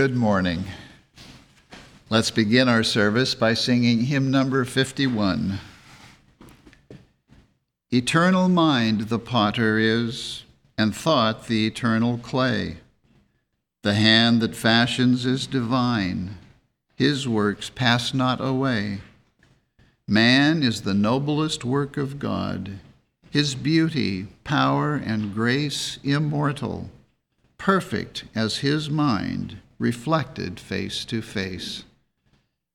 Good morning. Let's begin our service by singing hymn number 51. Eternal mind the potter is, and thought the eternal clay. The hand that fashions is divine, his works pass not away. Man is the noblest work of God, his beauty, power, and grace immortal, perfect as his mind reflected face to face.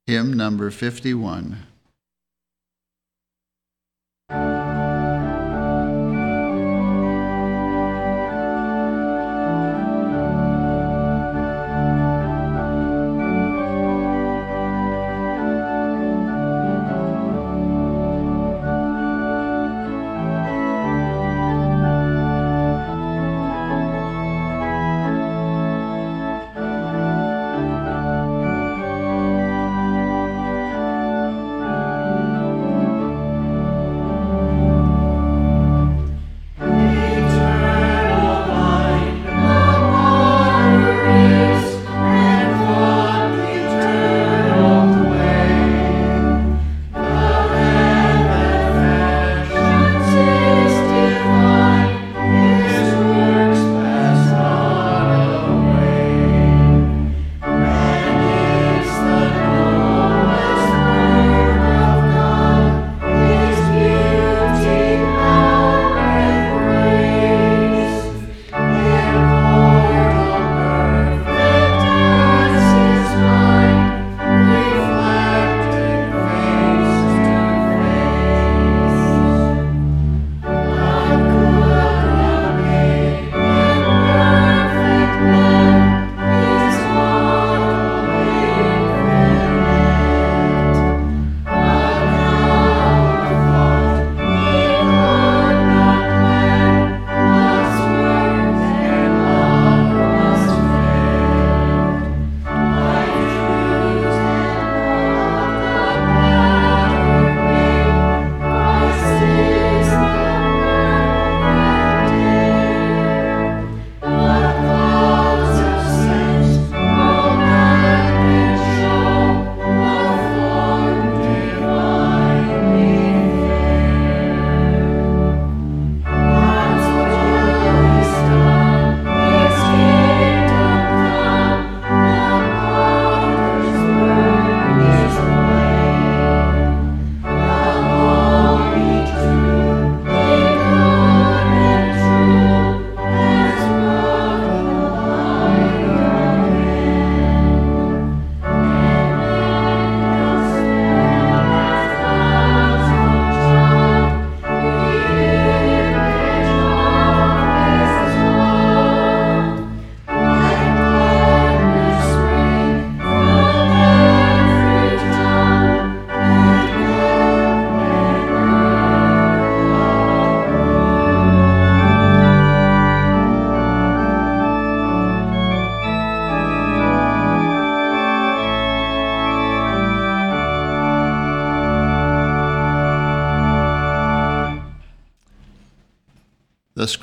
Hymn number 51.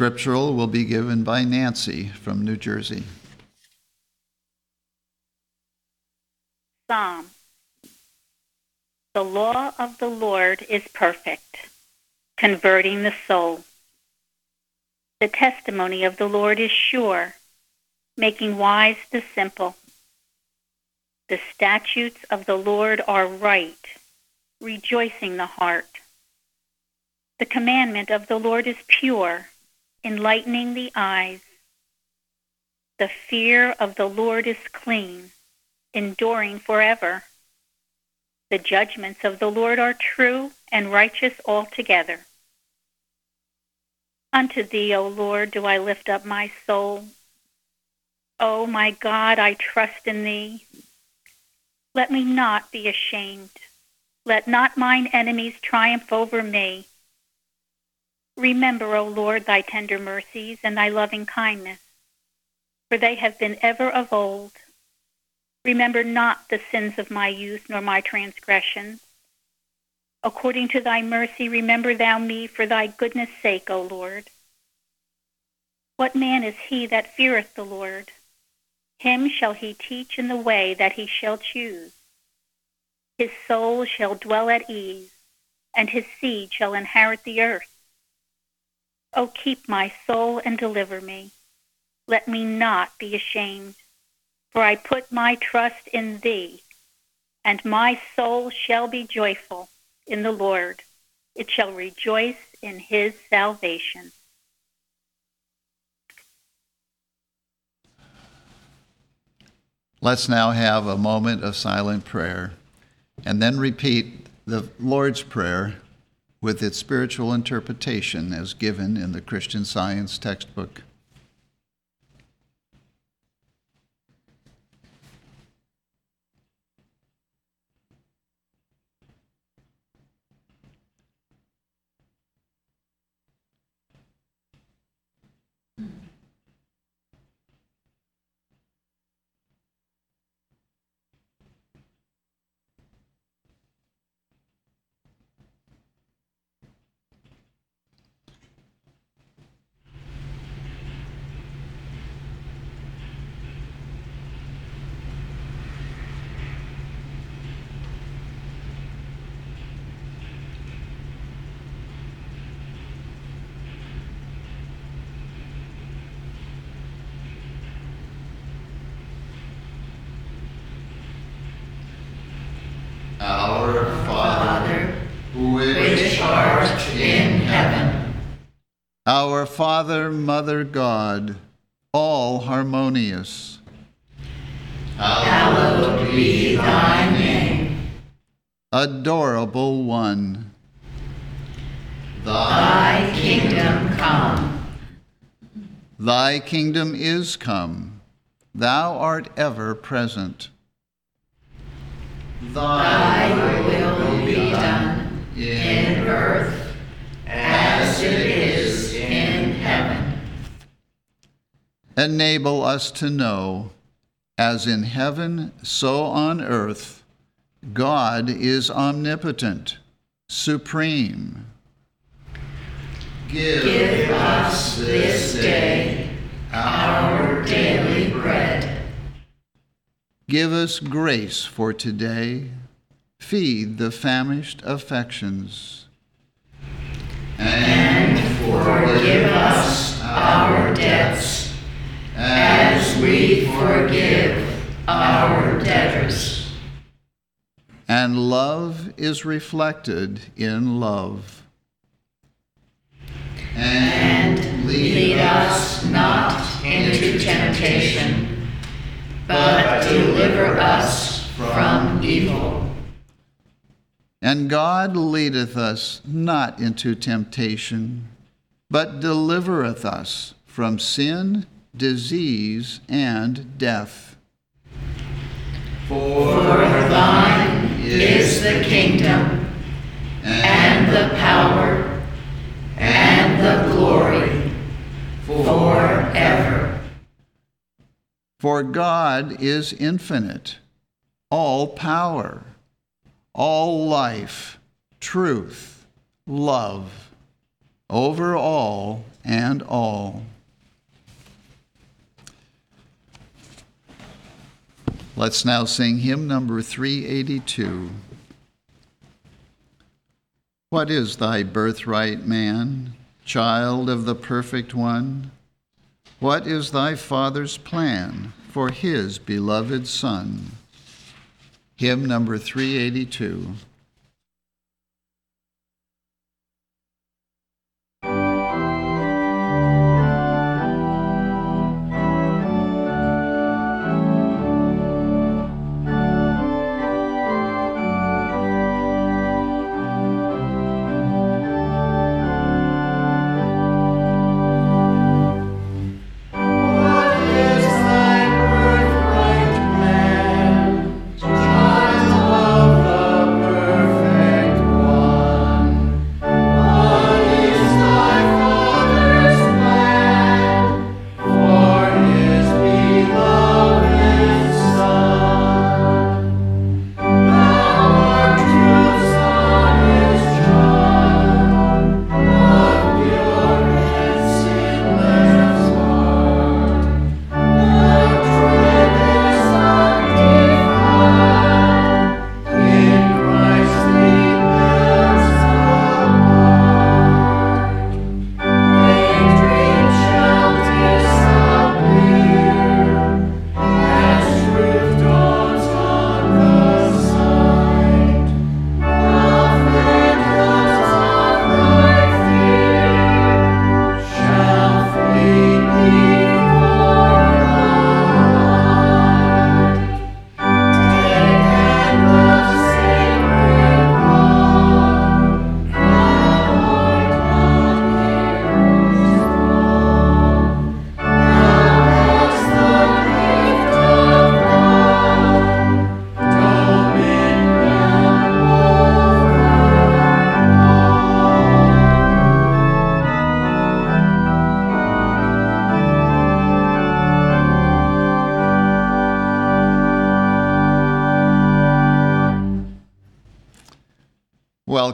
Scriptural will be given by Nancy from New Jersey. Psalm The law of the Lord is perfect, converting the soul. The testimony of the Lord is sure, making wise the simple. The statutes of the Lord are right, rejoicing the heart. The commandment of the Lord is pure enlightening the eyes. The fear of the Lord is clean, enduring forever. The judgments of the Lord are true and righteous altogether. Unto thee, O Lord, do I lift up my soul. O my God, I trust in thee. Let me not be ashamed. Let not mine enemies triumph over me. Remember, O Lord, thy tender mercies and thy loving kindness, for they have been ever of old. Remember not the sins of my youth nor my transgressions. According to thy mercy, remember thou me for thy goodness' sake, O Lord. What man is he that feareth the Lord? Him shall he teach in the way that he shall choose. His soul shall dwell at ease, and his seed shall inherit the earth. O keep my soul and deliver me. Let me not be ashamed, for I put my trust in thee, and my soul shall be joyful in the Lord. It shall rejoice in his salvation. Let's now have a moment of silent prayer and then repeat the Lord's Prayer with its spiritual interpretation as given in the Christian Science textbook. Our Father, which art in heaven. Our Father, Mother God, all harmonious. Hallowed be thy name. Adorable One. Thy kingdom come. Thy kingdom is come. Thou art ever present. Thy will be done in earth as it is Enable us to know, as in heaven, so on earth, God is omnipotent, supreme. Give us this day our daily bread. Give us grace for today. Feed the famished affections. And forgive us our debts as we forgive our debtors. And love is reflected in love. And lead us not into temptation, but deliver us from evil. And God leadeth us not into temptation, but delivereth us from sin, disease, and death. For thine is the kingdom, and the power, and the glory, forever. For God is infinite, all power, all life, truth, love, over all and all. Let's now sing hymn number 382. What is thy birthright, man, child of the perfect one? What is thy Father's plan for his beloved Son? Hymn number 382.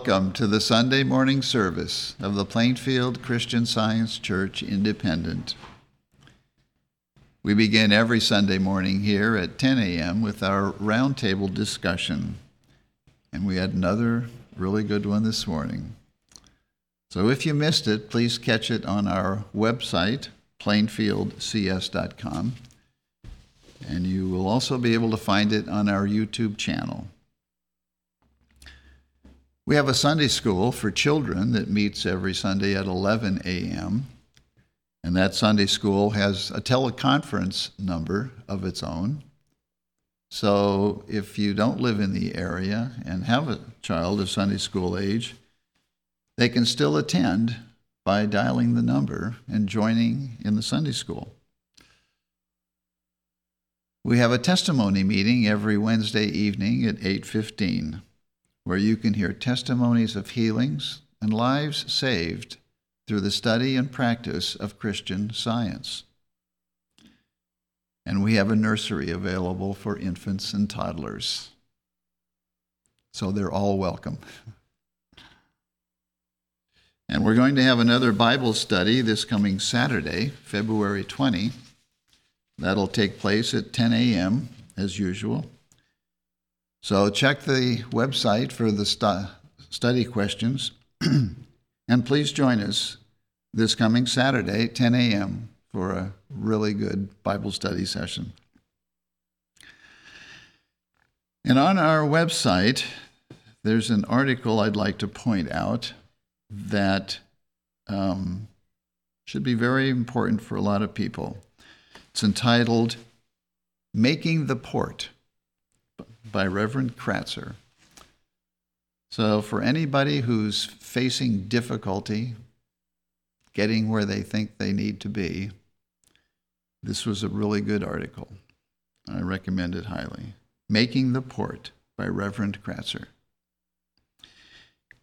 Welcome to the Sunday morning service of the Plainfield Christian Science Church Independent. We begin every Sunday morning here at 10 a.m. with our roundtable discussion. And we had another really good one this morning. So if you missed it, please catch it on our website, plainfieldcs.com. And you will also be able to find it on our YouTube channel. We have a Sunday school for children that meets every Sunday at 11 a.m. And that Sunday school has a teleconference number of its own. So if you don't live in the area and have a child of Sunday school age, they can still attend by dialing the number and joining in the Sunday school. We have a testimony meeting every Wednesday evening at 8:15 where you can hear testimonies of healings and lives saved through the study and practice of Christian science. And we have a nursery available for infants and toddlers. So they're all welcome. And we're going to have another Bible study this coming Saturday, February 20. That'll take place at 10 a.m., as usual. So check the website for the stu- study questions. and please join us this coming Saturday, 10 a.m., for a really good Bible study session. And on our website, there's an article I'd like to point out that um, should be very important for a lot of people. It's entitled Making the Port by Reverend Kratzer. So, for anybody who's facing difficulty getting where they think they need to be, this was a really good article. I recommend it highly. Making the Port by Reverend Kratzer.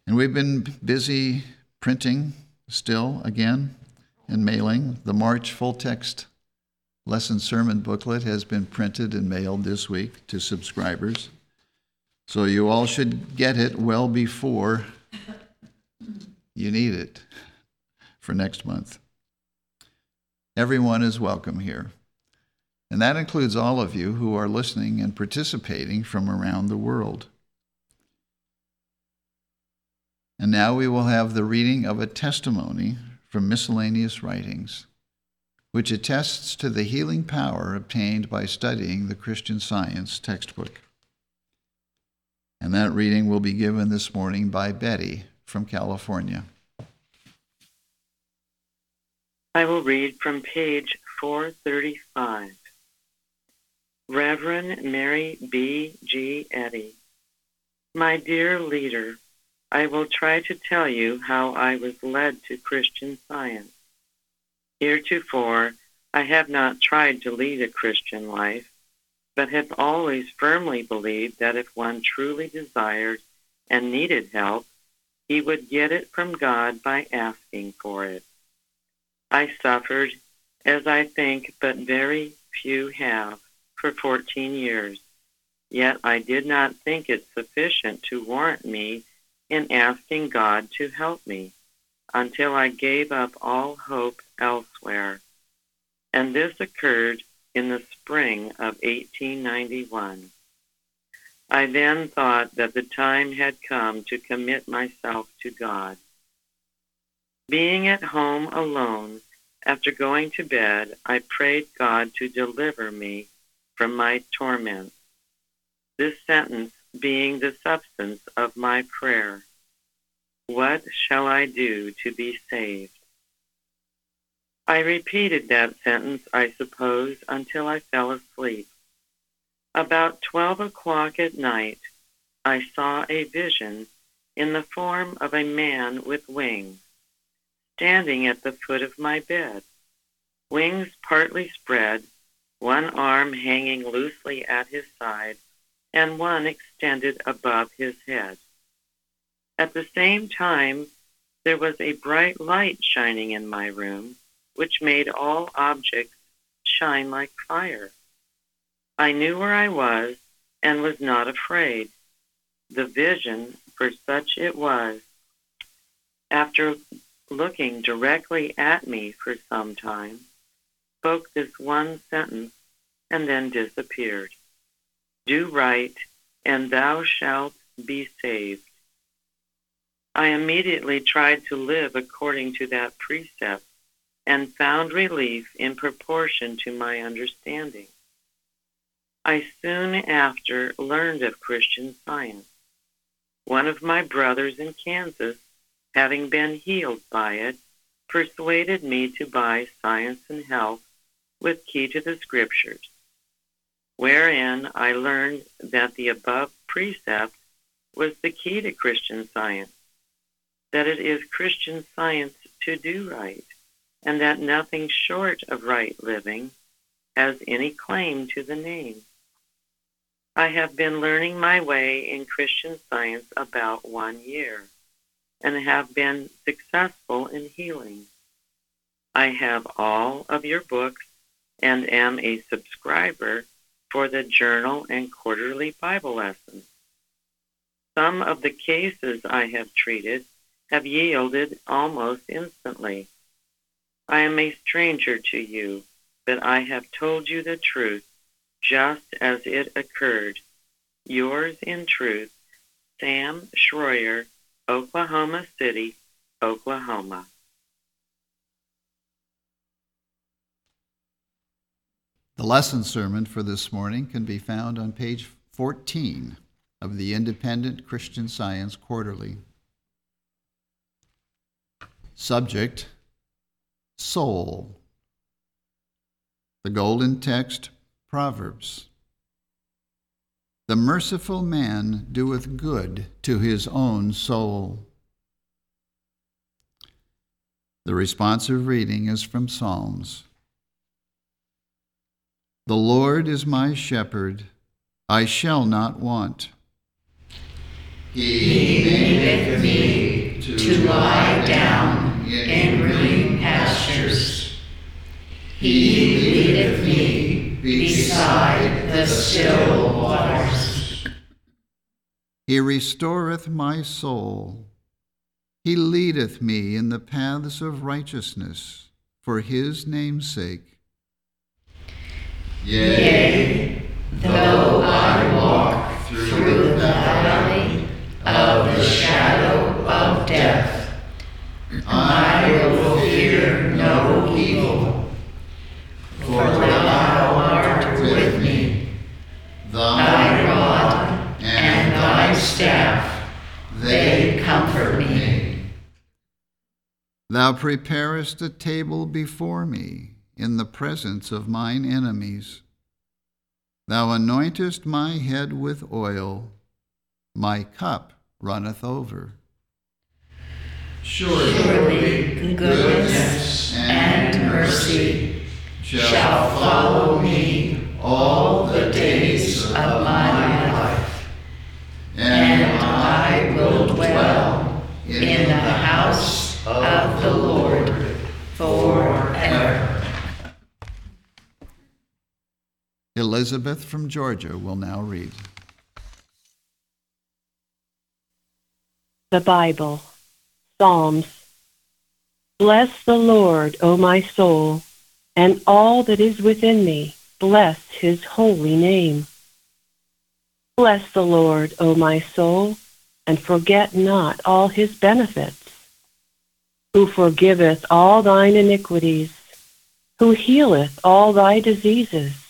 And we've been busy printing still again and mailing. The March full text lesson sermon booklet has been printed and mailed this week to subscribers. So you all should get it well before you need it for next month. Everyone is welcome here. And that includes all of you who are listening and participating from around the world. And now we will have the reading of a testimony from miscellaneous writings, which attests to the healing power obtained by studying the Christian Science textbook. And that reading will be given this morning by Betty from California. I will read from page 435. Reverend Mary B. G. Eddy. My dear leader, I will try to tell you how I was led to Christian science. Heretofore, I have not tried to lead a Christian life, but have always firmly believed that if one truly desired and needed help, he would get it from God by asking for it. I suffered, as I think but very few have, for 14 years, yet I did not think it sufficient to warrant me in asking God to help me until I gave up all hope elsewhere. And this occurred in the spring of 1891. I then thought that the time had come to commit myself to God. Being at home alone, after going to bed, I prayed God to deliver me from my torment. This sentence being the substance of my prayer. What shall I do to be saved? I repeated that sentence, I suppose, until I fell asleep. About twelve o'clock at night, I saw a vision in the form of a man with wings, standing at the foot of my bed, wings partly spread, one arm hanging loosely at his side, and one extended above his head. At the same time, there was a bright light shining in my room, which made all objects shine like fire. I knew where I was and was not afraid. The vision for such it was. After looking directly at me for some time, spoke this one sentence and then disappeared. Do right, and thou shalt be saved. I immediately tried to live according to that precept and found relief in proportion to my understanding. I soon after learned of Christian science. One of my brothers in Kansas, having been healed by it, persuaded me to buy Science and Health with Key to the Scriptures, wherein I learned that the above precept was the key to Christian science, that it is Christian science to do right, and that nothing short of right living has any claim to the name. I have been learning my way in Christian science about one year and have been successful in healing. I have all of your books and am a subscriber for the journal and quarterly Bible lessons. Some of the cases I have treated have yielded almost instantly. I am a stranger to you, but I have told you the truth just as it occurred. Yours in truth, Sam Schroyer, Oklahoma City, Oklahoma. The lesson sermon for this morning can be found on page 14 of the Independent Christian Science Quarterly. Subject Soul. The golden text Proverbs. The merciful man doeth good to his own soul. The responsive reading is from Psalms. The Lord is my shepherd, I shall not want. He maketh me to lie down in green pastures. He leadeth me beside the still waters. He restoreth my soul. He leadeth me in the paths of righteousness for his name's sake. Yea, though I walk through the valley of the shadow of death, I will fear no evil, for thou art with me. Thy rod and thy staff, they comfort me. Thou preparest a table before me in the presence of mine enemies. Thou anointest my head with oil, my cup runneth over. Surely goodness and mercy shall follow me all the days of my life, and I will dwell in the house of the Lord forever. Elizabeth from Georgia will now read. The Bible, Psalms. Bless the Lord, O my soul, and all that is within me, bless his holy name. Bless the Lord, O my soul, and forget not all his benefits, who forgiveth all thine iniquities, who healeth all thy diseases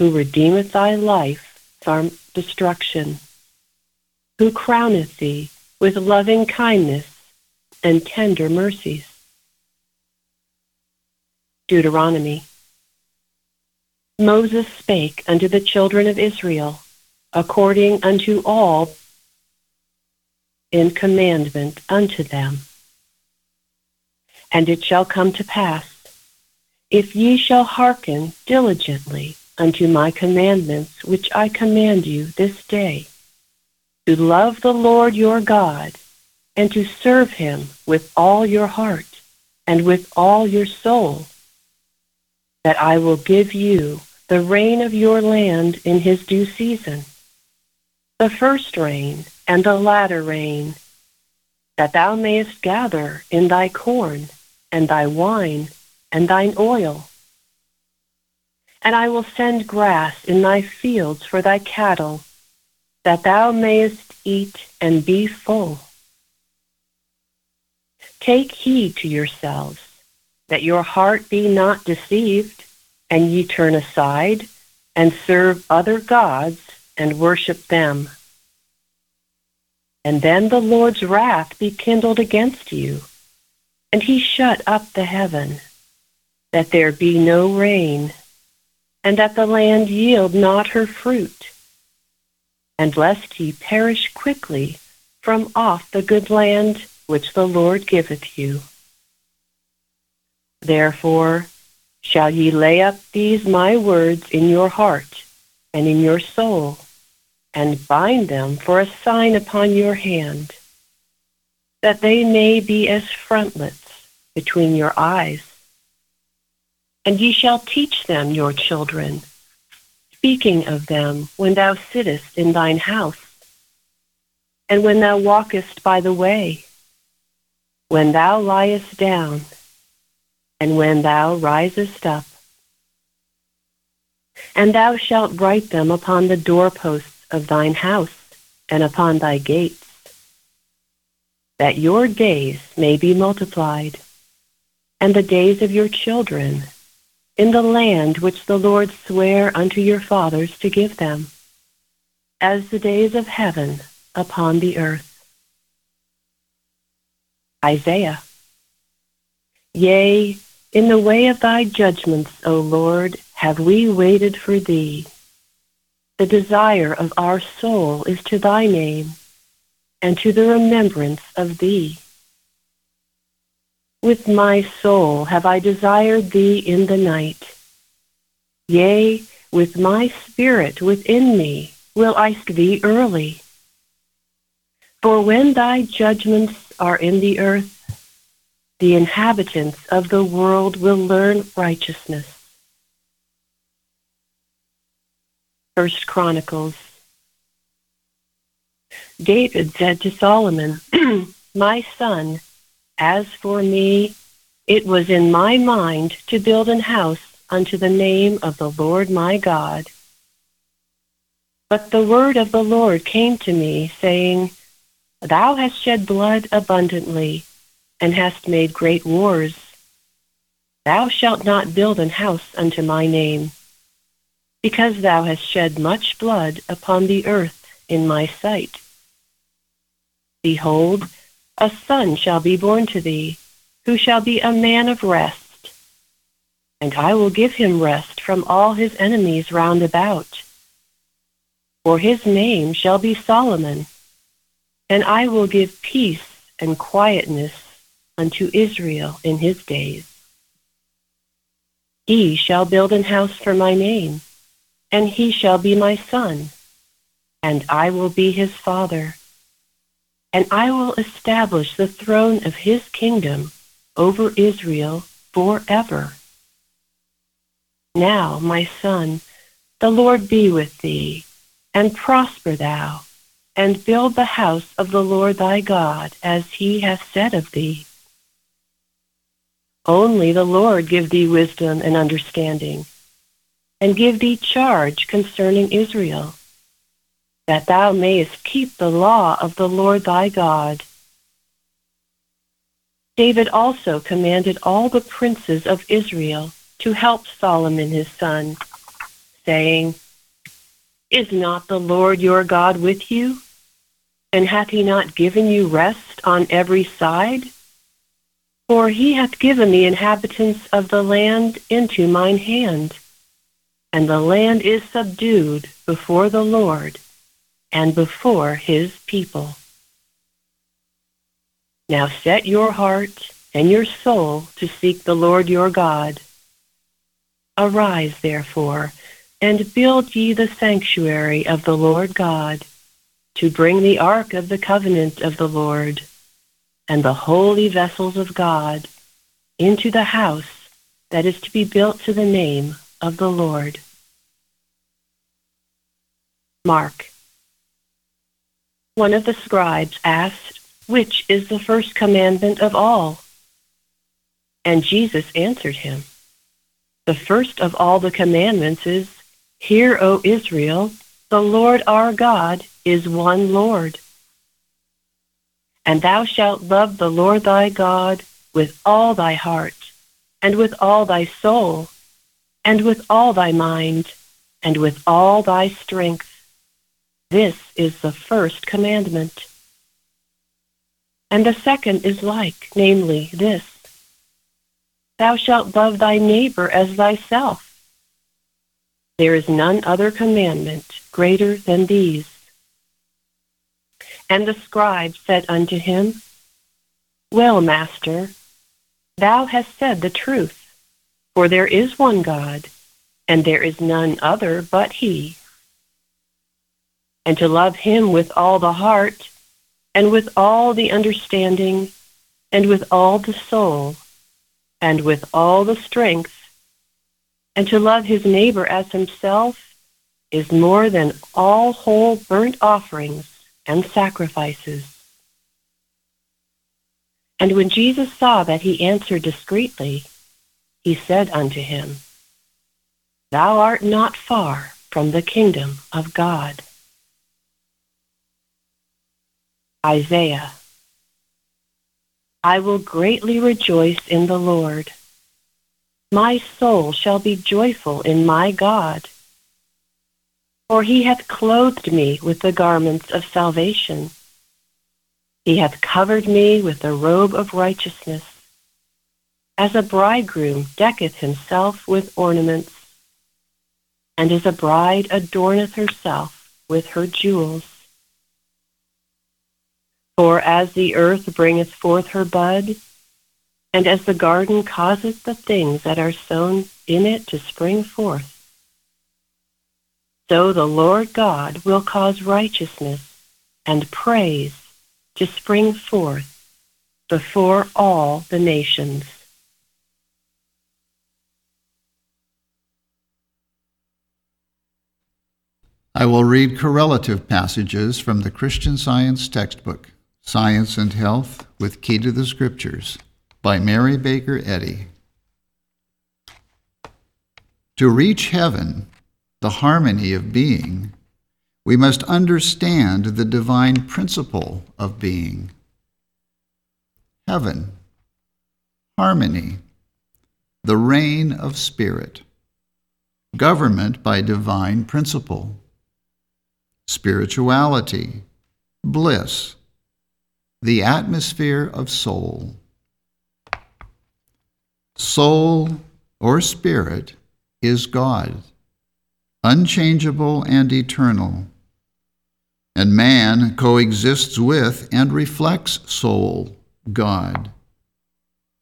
who redeemeth thy life from destruction, who crowneth thee with loving kindness and tender mercies. Deuteronomy. Moses spake unto the children of Israel according unto all in commandment unto them. And it shall come to pass, if ye shall hearken diligently unto my commandments which I command you this day, to love the Lord your God, and to serve him with all your heart and with all your soul, that I will give you the rain of your land in his due season, the first rain and the latter rain, that thou mayest gather in thy corn, and thy wine, and thine oil. And I will send grass in thy fields for thy cattle, that thou mayest eat and be full. Take heed to yourselves, that your heart be not deceived, and ye turn aside, and serve other gods, and worship them. And then the Lord's wrath be kindled against you, and he shut up the heaven, that there be no rain, and that the land yield not her fruit, and lest ye perish quickly from off the good land which the Lord giveth you. Therefore shall ye lay up these my words in your heart and in your soul, and bind them for a sign upon your hand, that they may be as frontlets between your eyes. And ye shall teach them your children, speaking of them when thou sittest in thine house, and when thou walkest by the way, when thou liest down, and when thou risest up. And thou shalt write them upon the doorposts of thine house and upon thy gates, that your days may be multiplied, and the days of your children in the land which the Lord sware unto your fathers to give them, as the days of heaven upon the earth. Isaiah. Yea, in the way of thy judgments, O Lord, have we waited for thee. The desire of our soul is to thy name, and to the remembrance of thee. With my soul have I desired thee in the night. Yea, with my spirit within me will I seek thee early. For when thy judgments are in the earth, the inhabitants of the world will learn righteousness. First Chronicles. David said to Solomon, My son, as for me, it was in my mind to build an house unto the name of the Lord my God. But the word of the Lord came to me, saying, Thou hast shed blood abundantly, and hast made great wars. Thou shalt not build an house unto my name, because thou hast shed much blood upon the earth in my sight. Behold, a son shall be born to thee, who shall be a man of rest. And I will give him rest from all his enemies round about. For his name shall be Solomon, and I will give peace and quietness unto Israel in his days. He shall build an house for my name, and he shall be my son, and I will be his father and I will establish the throne of his kingdom over Israel forever. Now, my son, the Lord be with thee, and prosper thou, and build the house of the Lord thy God, as he hath said of thee. Only the Lord give thee wisdom and understanding, and give thee charge concerning Israel that thou mayest keep the law of the Lord thy God. David also commanded all the princes of Israel to help Solomon his son, saying, Is not the Lord your God with you? And hath he not given you rest on every side? For he hath given the inhabitants of the land into mine hand, and the land is subdued before the Lord and before his people. Now set your heart and your soul to seek the Lord your God. Arise, therefore, and build ye the sanctuary of the Lord God, to bring the ark of the covenant of the Lord, and the holy vessels of God, into the house that is to be built to the name of the Lord. Mark one of the scribes asked, Which is the first commandment of all? And Jesus answered him, The first of all the commandments is, Hear, O Israel, the Lord our God is one Lord. And thou shalt love the Lord thy God with all thy heart, and with all thy soul, and with all thy mind, and with all thy strength. This is the first commandment. And the second is like, namely, this Thou shalt love thy neighbor as thyself. There is none other commandment greater than these. And the scribe said unto him, Well, master, thou hast said the truth, for there is one God, and there is none other but he. And to love him with all the heart, and with all the understanding, and with all the soul, and with all the strength, and to love his neighbor as himself is more than all whole burnt offerings and sacrifices. And when Jesus saw that he answered discreetly, he said unto him, Thou art not far from the kingdom of God. Isaiah I will greatly rejoice in the Lord. My soul shall be joyful in my God. For he hath clothed me with the garments of salvation. He hath covered me with the robe of righteousness, as a bridegroom decketh himself with ornaments, and as a bride adorneth herself with her jewels. For as the earth bringeth forth her bud, and as the garden causeth the things that are sown in it to spring forth, so the Lord God will cause righteousness and praise to spring forth before all the nations. I will read correlative passages from the Christian Science textbook, Science and Health with Key to the Scriptures, by Mary Baker Eddy. To reach heaven, the harmony of being, we must understand the divine principle of being. Heaven, harmony, the reign of spirit, government by divine principle, spirituality, bliss, the atmosphere of soul. Soul or spirit is God unchangeable and eternal. And man coexists with and reflects soul, God.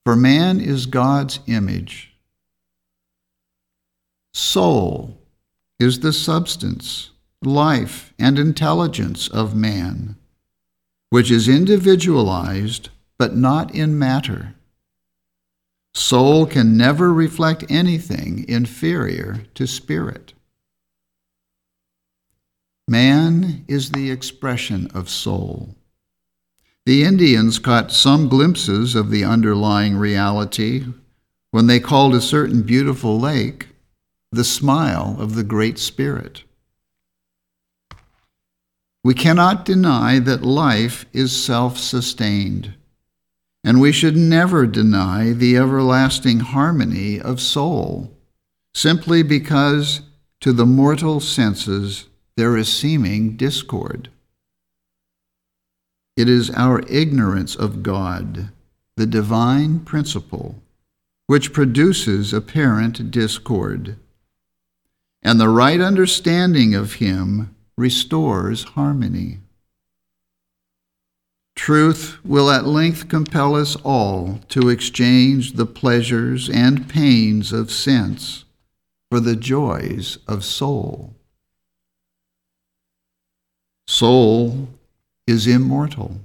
For man is God's image. Soul is the substance, life, and intelligence of man, which is individualized but not in matter. Soul can never reflect anything inferior to spirit. Man is the expression of soul. The Indians caught some glimpses of the underlying reality when they called a certain beautiful lake the smile of the Great Spirit. We cannot deny that life is self sustained, and we should never deny the everlasting harmony of soul simply because to the mortal senses there is seeming discord. It is our ignorance of God, the divine principle, which produces apparent discord. And the right understanding of Him restores harmony. Truth will at length compel us all to exchange the pleasures and pains of sense for the joys of soul. Soul is immortal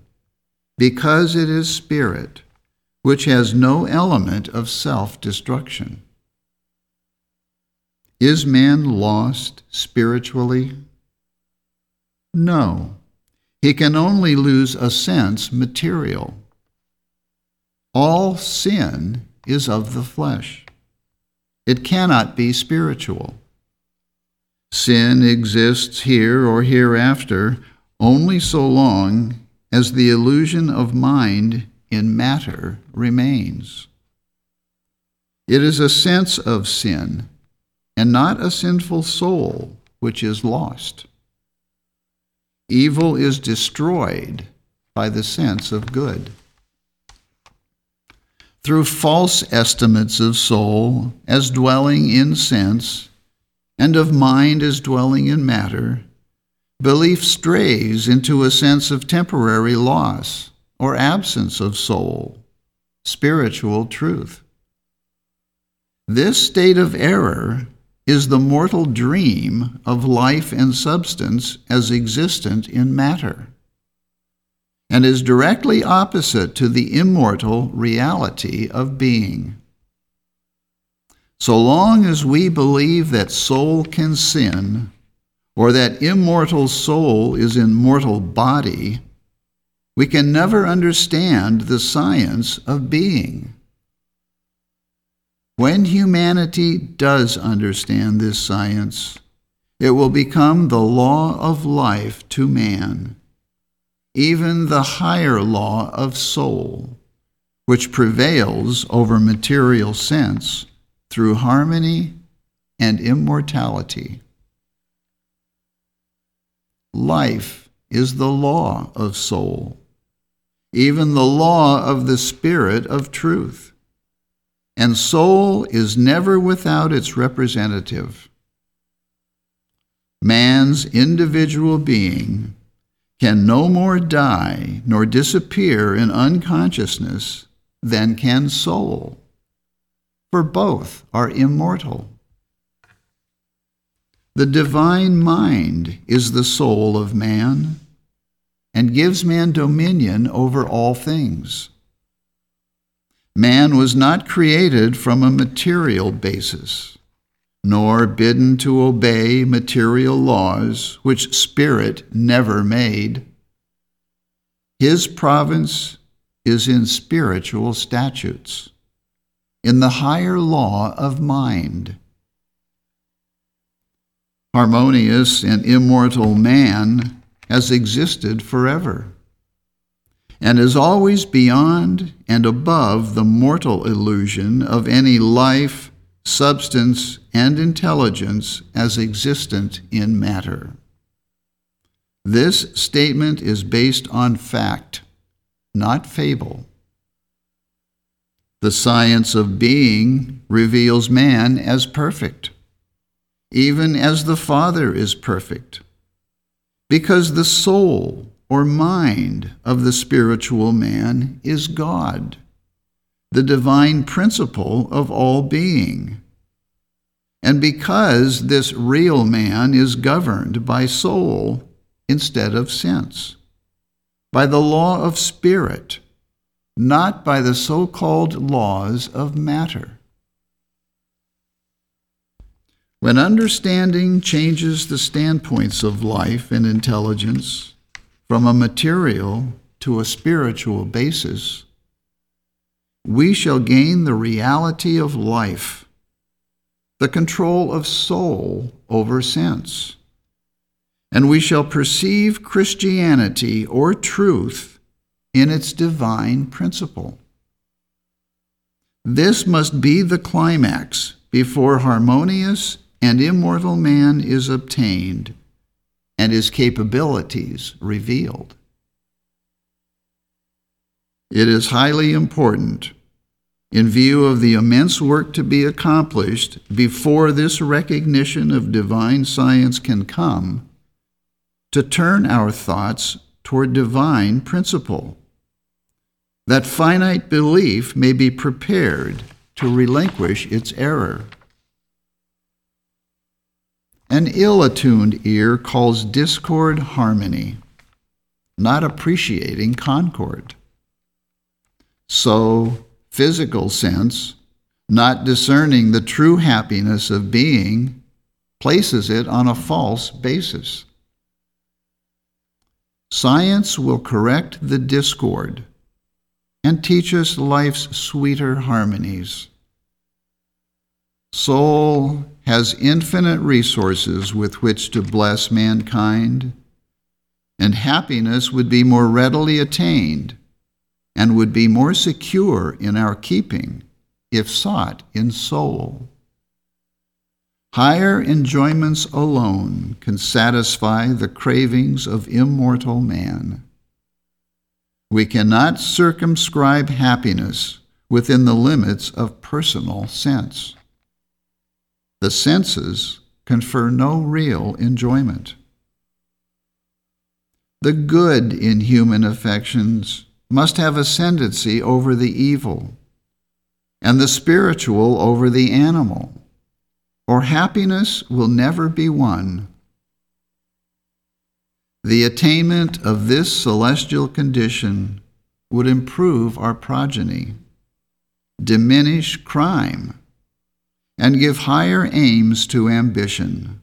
because it is spirit, which has no element of self destruction. Is man lost spiritually? No. he can only lose a sense material. All sin is of the flesh. It cannot be spiritual. Sin exists here or hereafter only so long as the illusion of mind in matter remains. It is a sense of sin, and not a sinful soul which is lost. Evil is destroyed by the sense of good. Through false estimates of soul as dwelling in sense, and of mind as dwelling in matter, belief strays into a sense of temporary loss or absence of soul, spiritual truth. This state of error is the mortal dream of life and substance as existent in matter, and is directly opposite to the immortal reality of being. So long as we believe that soul can sin, or that immortal soul is in mortal body, we can never understand the science of being. When humanity does understand this science, it will become the law of life to man, even the higher law of soul, which prevails over material sense through harmony and immortality. Life is the law of soul, even the law of the Spirit of truth and soul is never without its representative. Man's individual being can no more die nor disappear in unconsciousness than can soul, for both are immortal. The divine mind is the soul of man and gives man dominion over all things. Man was not created from a material basis, nor bidden to obey material laws which spirit never made. His province is in spiritual statutes, in the higher law of mind. Harmonious and immortal man has existed forever and is always beyond and above the mortal illusion of any life, substance, and intelligence as existent in matter. This statement is based on fact, not fable. The science of being reveals man as perfect, even as the Father is perfect, because the soul or mind of the spiritual man is God, the divine principle of all being. And because this real man is governed by soul instead of sense, by the law of spirit, not by the so called laws of matter. When understanding changes the standpoints of life and intelligence, from a material to a spiritual basis, we shall gain the reality of life, the control of soul over sense, and we shall perceive Christianity or truth in its divine principle. This must be the climax before harmonious and immortal man is obtained and his capabilities revealed. It is highly important, in view of the immense work to be accomplished before this recognition of divine science can come, to turn our thoughts toward divine principle, that finite belief may be prepared to relinquish its error. An ill attuned ear calls discord harmony, not appreciating concord. So, physical sense, not discerning the true happiness of being, places it on a false basis. Science will correct the discord and teach us life's sweeter harmonies. Soul has infinite resources with which to bless mankind, and happiness would be more readily attained and would be more secure in our keeping if sought in soul. Higher enjoyments alone can satisfy the cravings of immortal man. We cannot circumscribe happiness within the limits of personal sense. The senses confer no real enjoyment. The good in human affections must have ascendancy over the evil, and the spiritual over the animal, or happiness will never be won. The attainment of this celestial condition would improve our progeny, diminish crime, and give higher aims to ambition.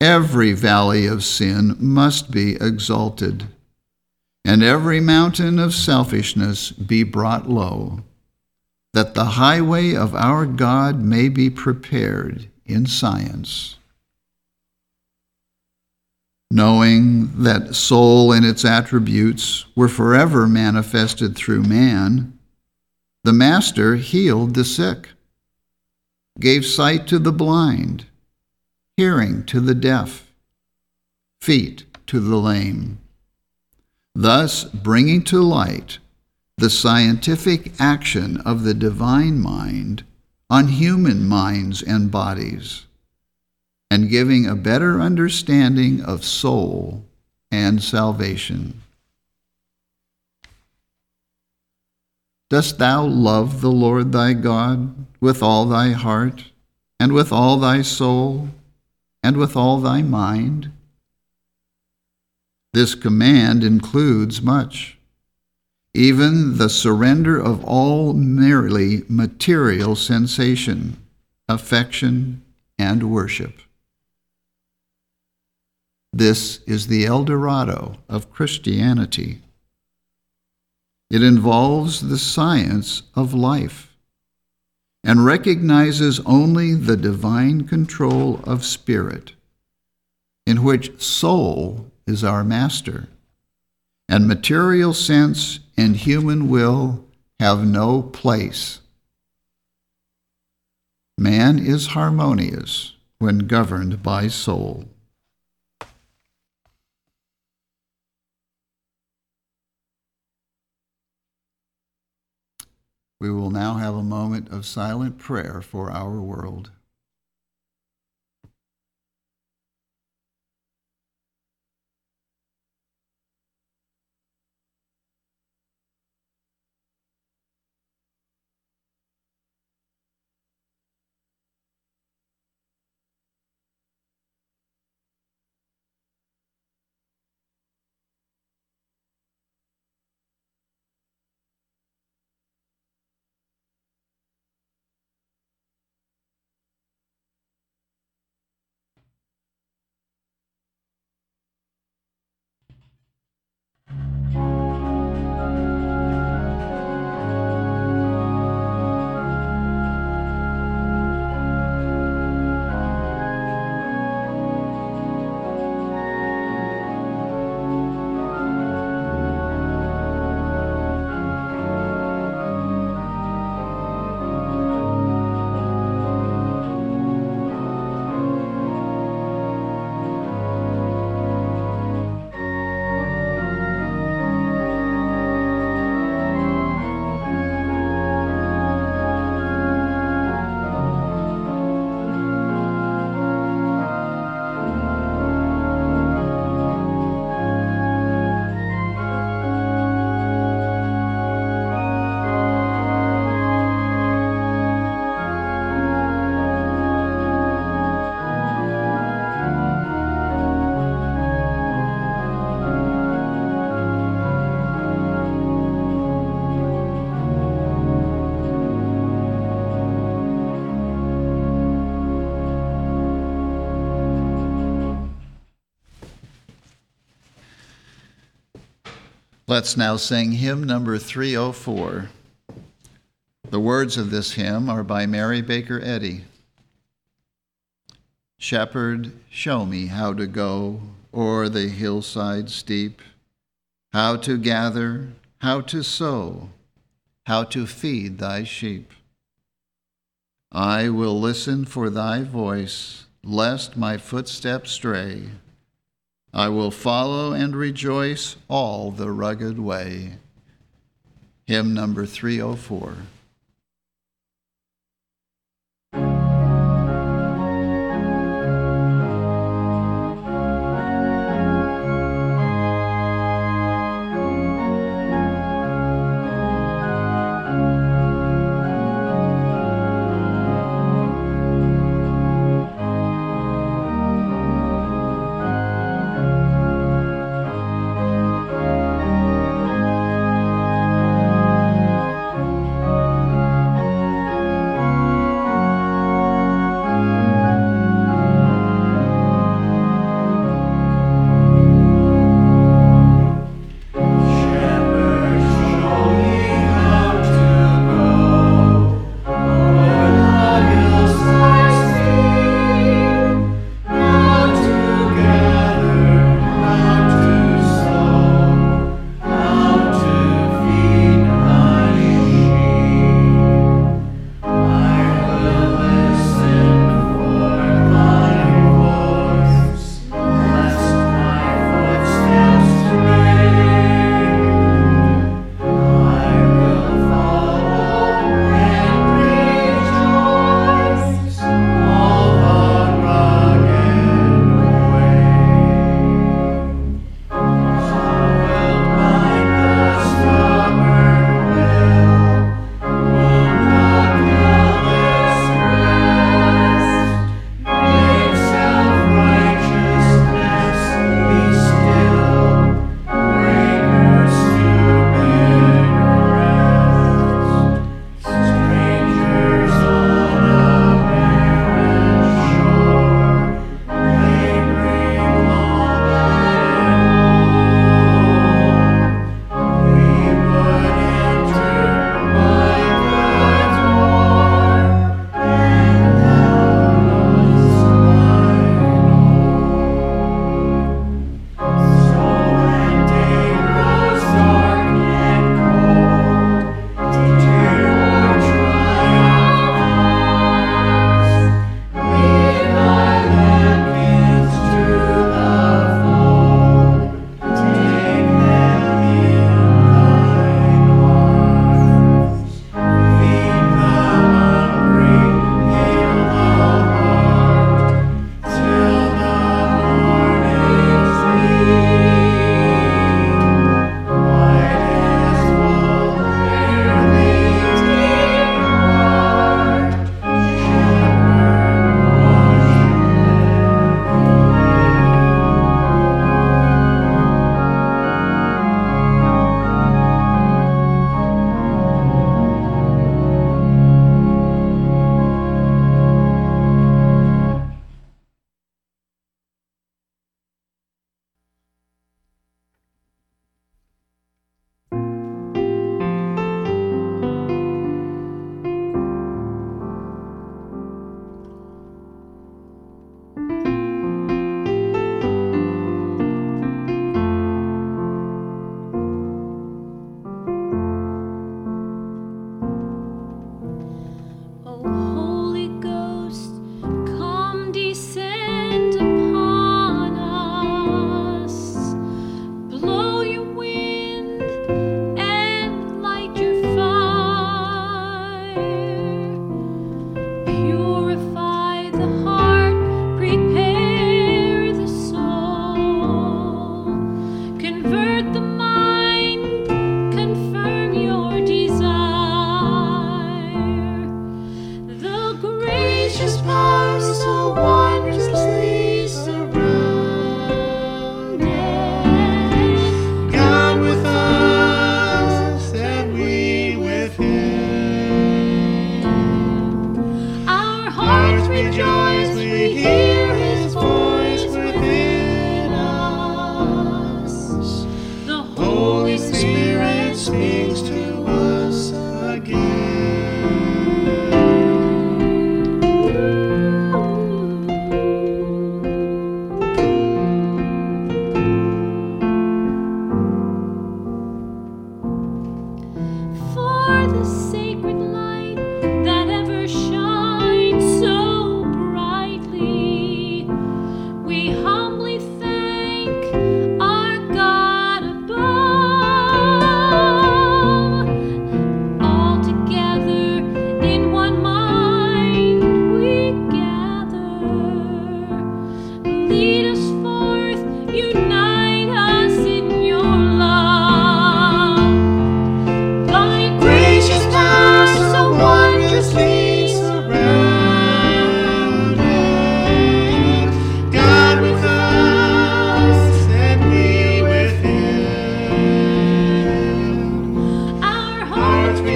Every valley of sin must be exalted, and every mountain of selfishness be brought low, that the highway of our God may be prepared in science knowing that soul and its attributes were forever manifested through man, the Master healed the sick, gave sight to the blind, hearing to the deaf, feet to the lame, thus bringing to light the scientific action of the divine mind on human minds and bodies and giving a better understanding of soul and salvation. Dost thou love the Lord thy God with all thy heart, and with all thy soul, and with all thy mind? This command includes much, even the surrender of all merely material sensation, affection, and worship. This is the El Dorado of Christianity. It involves the science of life and recognizes only the divine control of spirit, in which soul is our master, and material sense and human will have no place. Man is harmonious when governed by soul. We will now have a moment of silent prayer for our world. Let's now sing hymn number 304. The words of this hymn are by Mary Baker Eddy. Shepherd, show me how to go o'er the hillside steep, how to gather, how to sow, how to feed thy sheep. I will listen for thy voice, lest my footsteps stray. I will follow and rejoice all the rugged way. Hymn number 304.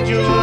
you.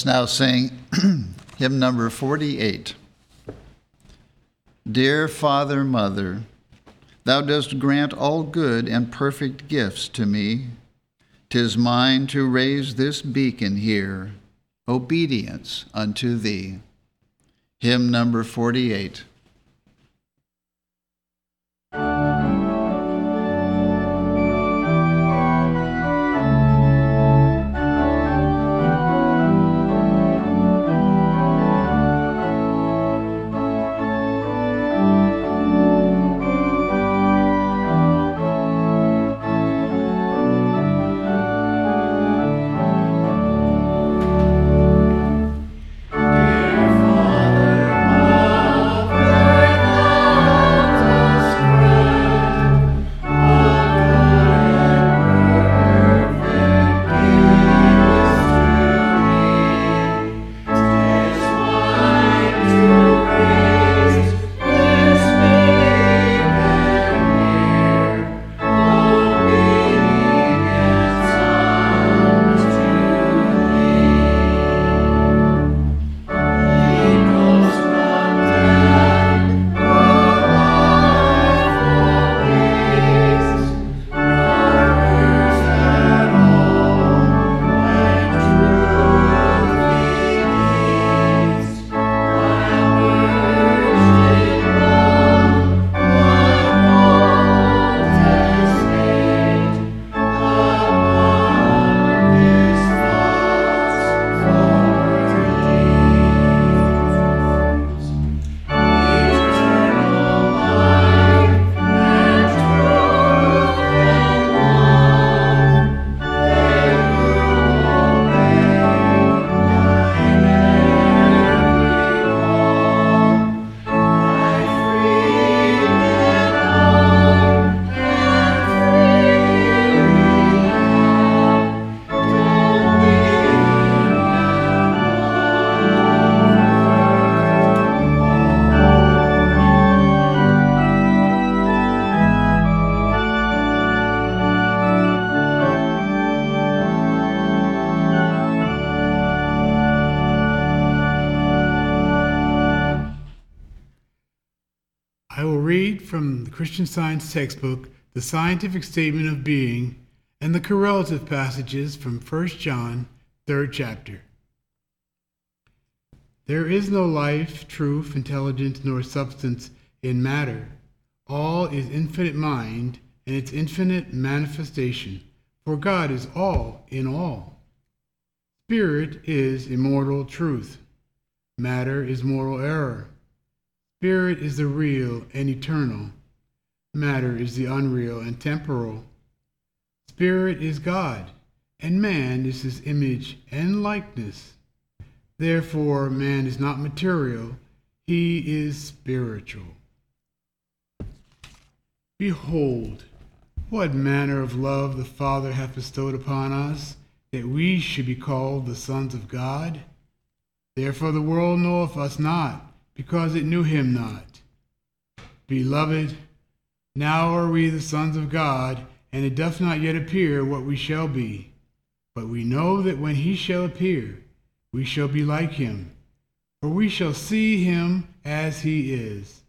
Let's now sing hymn number 48. Dear Father, Mother, Thou dost grant all good and perfect gifts to me. Tis mine to raise this beacon here, obedience unto Thee. Hymn number 48. Christian Science textbook, The Scientific Statement of Being, and the correlative passages from 1 John, 3rd chapter. There is no life, truth, intelligence, nor substance in matter. All is infinite mind and its infinite manifestation, for God is all in all. Spirit is immortal truth. Matter is moral error. Spirit is the real and eternal. Matter is the unreal and temporal. Spirit is God, and man is his image and likeness. Therefore, man is not material, he is spiritual. Behold, what manner of love the Father hath bestowed upon us, that we should be called the sons of God. Therefore the world knoweth us not because it knew him not. Beloved, now are we the sons of God, and it doth not yet appear what we shall be. But we know that when he shall appear, we shall be like him, for we shall see him as he is.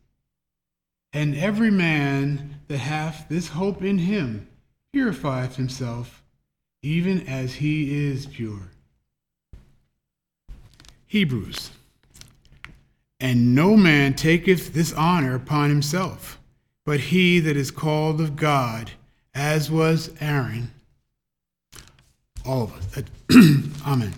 And every man that hath this hope in him purifieth himself, even as he is pure. Hebrews and no man taketh this honor upon himself, but he that is called of God, as was Aaron. All of us. Amen.